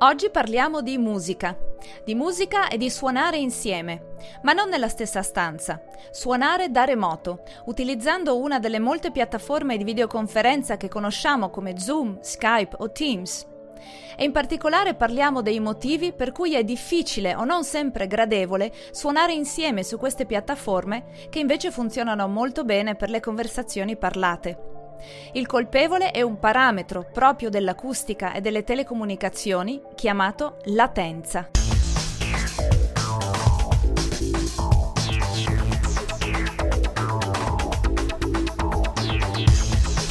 Oggi parliamo di musica. Di musica e di suonare insieme, ma non nella stessa stanza. Suonare da remoto, utilizzando una delle molte piattaforme di videoconferenza che conosciamo come Zoom, Skype o Teams. E in particolare parliamo dei motivi per cui è difficile o non sempre gradevole suonare insieme su queste piattaforme che invece funzionano molto bene per le conversazioni parlate. Il colpevole è un parametro proprio dell'acustica e delle telecomunicazioni chiamato latenza.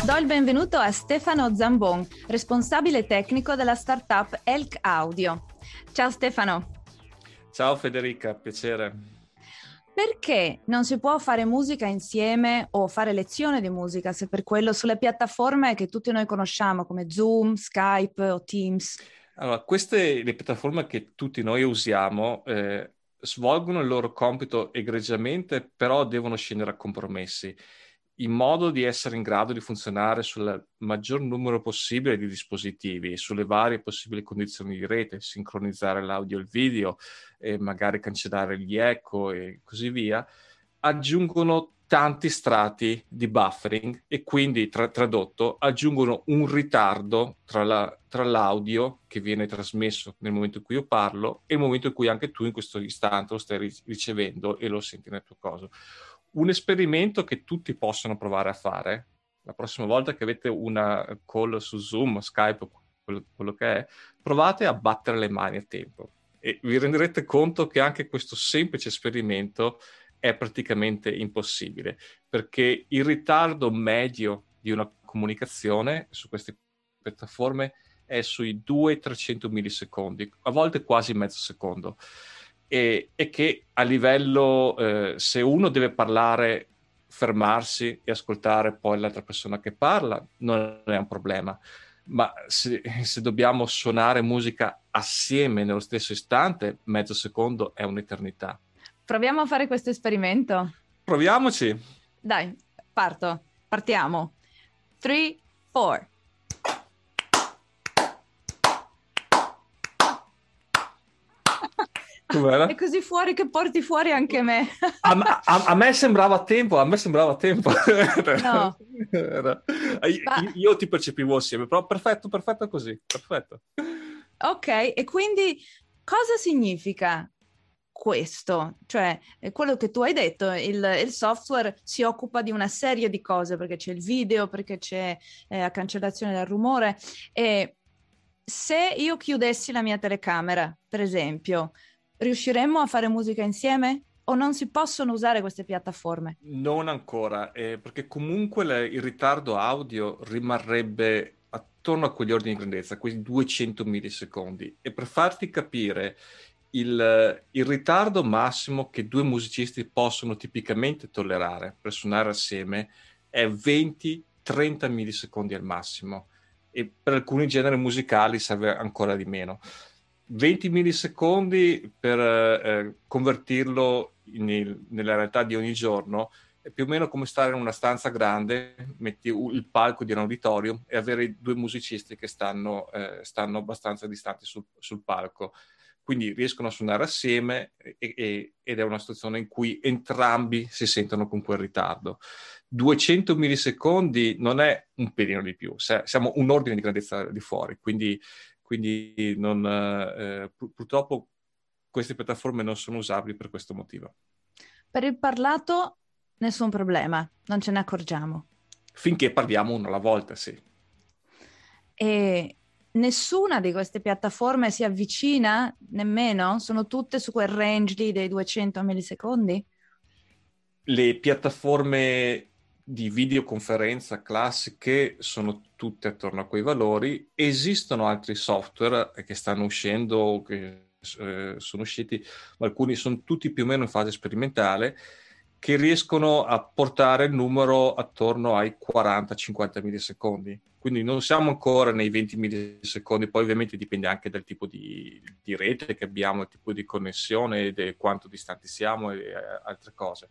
Do il benvenuto a Stefano Zambon, responsabile tecnico della startup Elk Audio. Ciao Stefano. Ciao Federica, piacere. Perché non si può fare musica insieme o fare lezione di musica, se per quello sulle piattaforme che tutti noi conosciamo come Zoom, Skype o Teams? Allora, queste le piattaforme che tutti noi usiamo eh, svolgono il loro compito egregiamente, però devono scendere a compromessi in modo di essere in grado di funzionare sul maggior numero possibile di dispositivi, sulle varie possibili condizioni di rete, sincronizzare l'audio e il video, e magari cancellare gli eco e così via, aggiungono tanti strati di buffering e quindi tra- tradotto aggiungono un ritardo tra, la, tra, l'audio che viene trasmesso nel momento in cui io parlo e il momento in cui anche tu in questo istante lo stai ricevendo e lo senti nel tuo coso un esperimento che tutti possono provare a fare. La prossima volta che avete una call su Zoom, Skype, quello, quello che è, provate a battere le mani a tempo e vi renderete conto che anche questo semplice esperimento è praticamente impossibile perché il ritardo medio di una comunicazione su queste piattaforme è sui 200-300 millisecondi, a volte quasi mezzo secondo e, e che a livello, eh, se uno deve parlare, fermarsi e ascoltare poi l'altra persona che parla, non è un problema. Ma se, se dobbiamo suonare musica assieme nello stesso istante, mezzo secondo è un'eternità. Proviamo a fare questo esperimento. Proviamoci. Dai, parto. Partiamo. 3, 4. Com'era? È così fuori che porti fuori anche me. a, a, a, me sembrava tempo, a me sembrava tempo. No. Era... Io, io, ti percepivo assieme, però perfetto, perfetto così, perfetto. Ok, e quindi cosa significa questo? Cioè, quello che tu hai detto, il, il, software si occupa di una serie di cose, perché c'è il video, perché c'è eh, la cancellazione del rumore, e se io chiudessi la mia telecamera, per esempio, riusciremmo a fare musica insieme? O non si possono usare queste piattaforme? Non ancora, eh, perché comunque le, il ritardo audio rimarrebbe attorno a quegli ordini di grandezza, quei 200 millisecondi. E per farti capire, il, il, ritardo massimo che due musicisti possono tipicamente tollerare per suonare assieme è 20-30 millisecondi al massimo. E per alcuni generi musicali serve ancora di meno. 20 millisecondi per eh, convertirlo in, nella realtà di ogni giorno è più o meno come stare in una stanza grande, metti il palco di un auditorium e avere due musicisti che stanno, eh, stanno abbastanza distanti sul, sul, palco. Quindi riescono a suonare assieme e, e, ed è una situazione in cui entrambi si sentono con quel ritardo. 200 millisecondi non è un pelino di più, siamo un ordine di grandezza di fuori, quindi quindi non, eh, pur- purtroppo queste piattaforme non sono usabili per questo motivo. Per il parlato nessun problema, non ce ne accorgiamo. Finché parliamo uno alla volta, sì. E nessuna di queste piattaforme si avvicina nemmeno? Sono tutte su quel range lì dei 200 millisecondi? Le piattaforme di videoconferenza classiche sono tutte attorno a quei valori. Esistono altri software che stanno uscendo, che eh, sono usciti, ma alcuni sono tutti più o meno in fase sperimentale, che riescono a portare il numero attorno ai 40-50 millisecondi. Quindi non siamo ancora nei 20 millisecondi, poi ovviamente dipende anche dal tipo di, di rete che abbiamo, il tipo di connessione, quanto distanti siamo e, e altre cose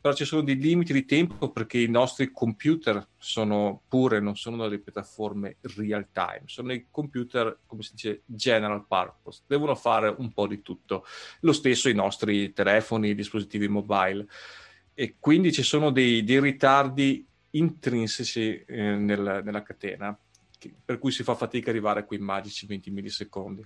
però ci sono dei limiti di tempo perché i nostri computer sono pure, non sono delle piattaforme real time, sono i computer, come si dice, general purpose, devono fare un po' di tutto. Lo stesso i nostri telefoni, i dispositivi mobile. E quindi ci sono dei, dei ritardi intrinseci eh, nel, nella catena, che, per cui si fa fatica ad arrivare a quei magici 20 millisecondi.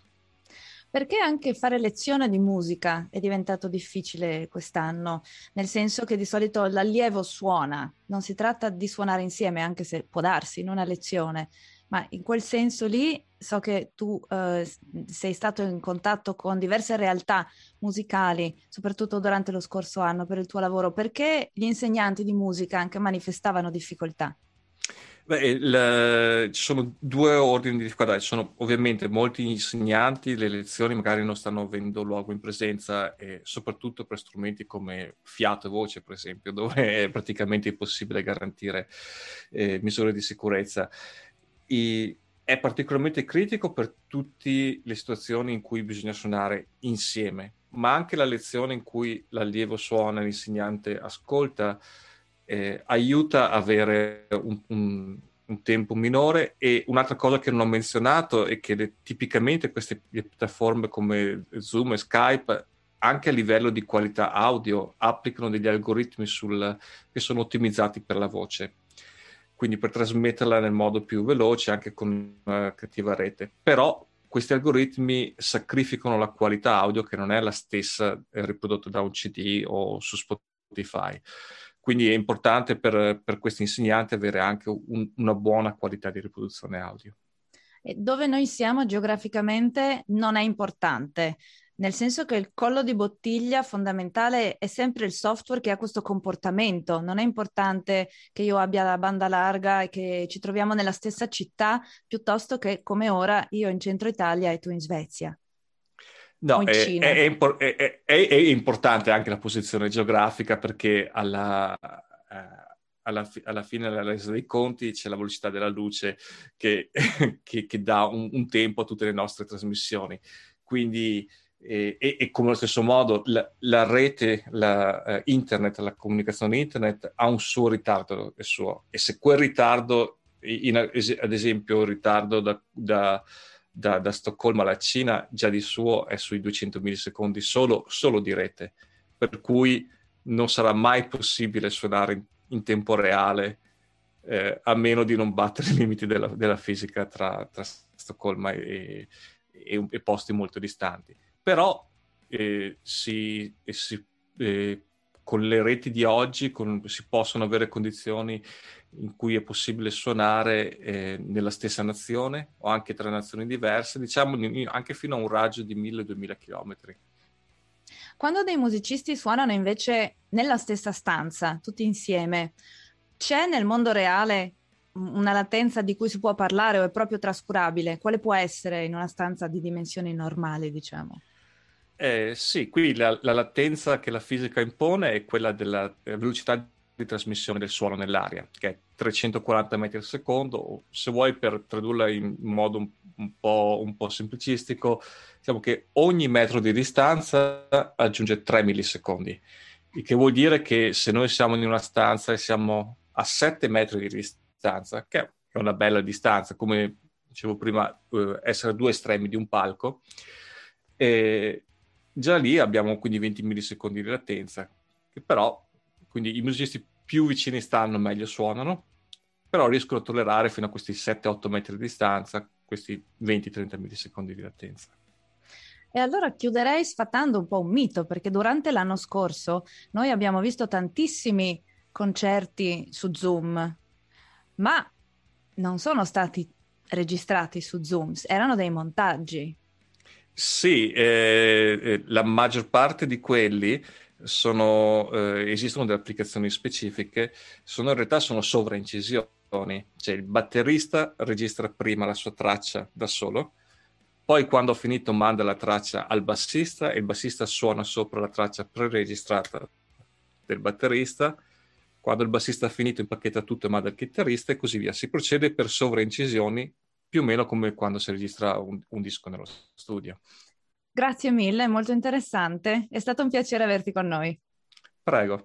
Perché anche fare lezione di musica è diventato difficile quest'anno, nel senso che di solito l'allievo suona, non si tratta di suonare insieme, anche se può darsi in una lezione, ma in quel senso lì so che tu eh, sei stato in contatto con diverse realtà musicali, soprattutto durante lo scorso anno per il tuo lavoro, perché gli insegnanti di musica anche manifestavano difficoltà? Beh, il, ci sono due ordini di difficoltà. Ci sono ovviamente molti insegnanti, le lezioni magari non stanno avendo luogo in presenza, e soprattutto per strumenti come fiato e voce, per esempio, dove è praticamente impossibile garantire eh, misure di sicurezza. E è particolarmente critico per tutte le situazioni in cui bisogna suonare insieme, ma anche la lezione in cui l'allievo suona e l'insegnante ascolta eh, aiuta a avere un, un, un, tempo minore. E un'altra cosa che non ho menzionato è che le, tipicamente queste piattaforme come Zoom e Skype anche a livello di qualità audio applicano degli algoritmi sul, che sono ottimizzati per la voce. Quindi per trasmetterla nel modo più veloce anche con una cattiva rete. Però questi algoritmi sacrificano la qualità audio che non è la stessa riprodotta da un CD o su Spotify quindi è importante per, per questi insegnanti avere anche un, una buona qualità di riproduzione audio. Dove noi siamo geograficamente non è importante, nel senso che il collo di bottiglia fondamentale è sempre il software che ha questo comportamento. Non è importante che io abbia la banda larga e che ci troviamo nella stessa città, piuttosto che come ora io in centro Italia e tu in Svezia. No, è, è, è, è, importante anche la posizione geografica perché alla, eh, alla, alla fine della resa dei conti c'è la velocità della luce che, che, che dà un, un, tempo a tutte le nostre trasmissioni. Quindi, e, e come allo stesso modo, la, la rete, la, uh, internet, la comunicazione internet ha un suo ritardo. Suo, e se quel ritardo, in, ad esempio, il ritardo da, da da, da, Stoccolma alla Cina già di suo è sui 200 millisecondi solo, solo di rete, per cui non sarà mai possibile suonare in, in tempo reale eh, a meno di non battere i limiti della, della fisica tra, tra Stoccolma e, e, e, posti molto distanti. Però eh, si, si eh, con le reti di oggi con, si possono avere condizioni in cui è possibile suonare eh, nella stessa nazione o anche tra nazioni diverse, diciamo anche fino a un raggio di 1000-2000 km. Quando dei musicisti suonano invece nella stessa stanza, tutti insieme, c'è nel mondo reale una latenza di cui si può parlare o è proprio trascurabile? Quale può essere in una stanza di dimensioni normali, diciamo? Eh, sì, qui la, la, latenza che la fisica impone è quella della eh, velocità di trasmissione del suono nell'aria, che è 340 metri al secondo. Se vuoi, per tradurla in modo un, un, po', un po' semplicistico, diciamo che ogni metro di distanza aggiunge 3 millisecondi, il che vuol dire che se noi siamo in una stanza e siamo a 7 metri di distanza, che è una bella distanza, come dicevo prima, eh, essere a due estremi di un palco, eh, Già lì abbiamo quindi 20 millisecondi di latenza, che però, quindi i musicisti più vicini stanno meglio suonano, però riescono a tollerare fino a questi 7-8 metri di distanza questi 20-30 millisecondi di latenza. E allora chiuderei sfatando un po' un mito, perché durante l'anno scorso noi abbiamo visto tantissimi concerti su Zoom, ma non sono stati registrati su Zoom, erano dei montaggi. Sì, eh, eh, la maggior parte di quelli sono, eh, esistono delle applicazioni specifiche, sono in realtà sono sovraincisioni, cioè il batterista registra prima la sua traccia da solo, poi quando ha finito manda la traccia al bassista e il bassista suona sopra la traccia pre-registrata del batterista, quando il bassista ha finito impacchetta tutto e manda al chitarrista e così via. Si procede per sovraincisioni più o meno come quando si registra un, un disco nello studio. Grazie mille, molto interessante. È stato un piacere averti con noi. Prego.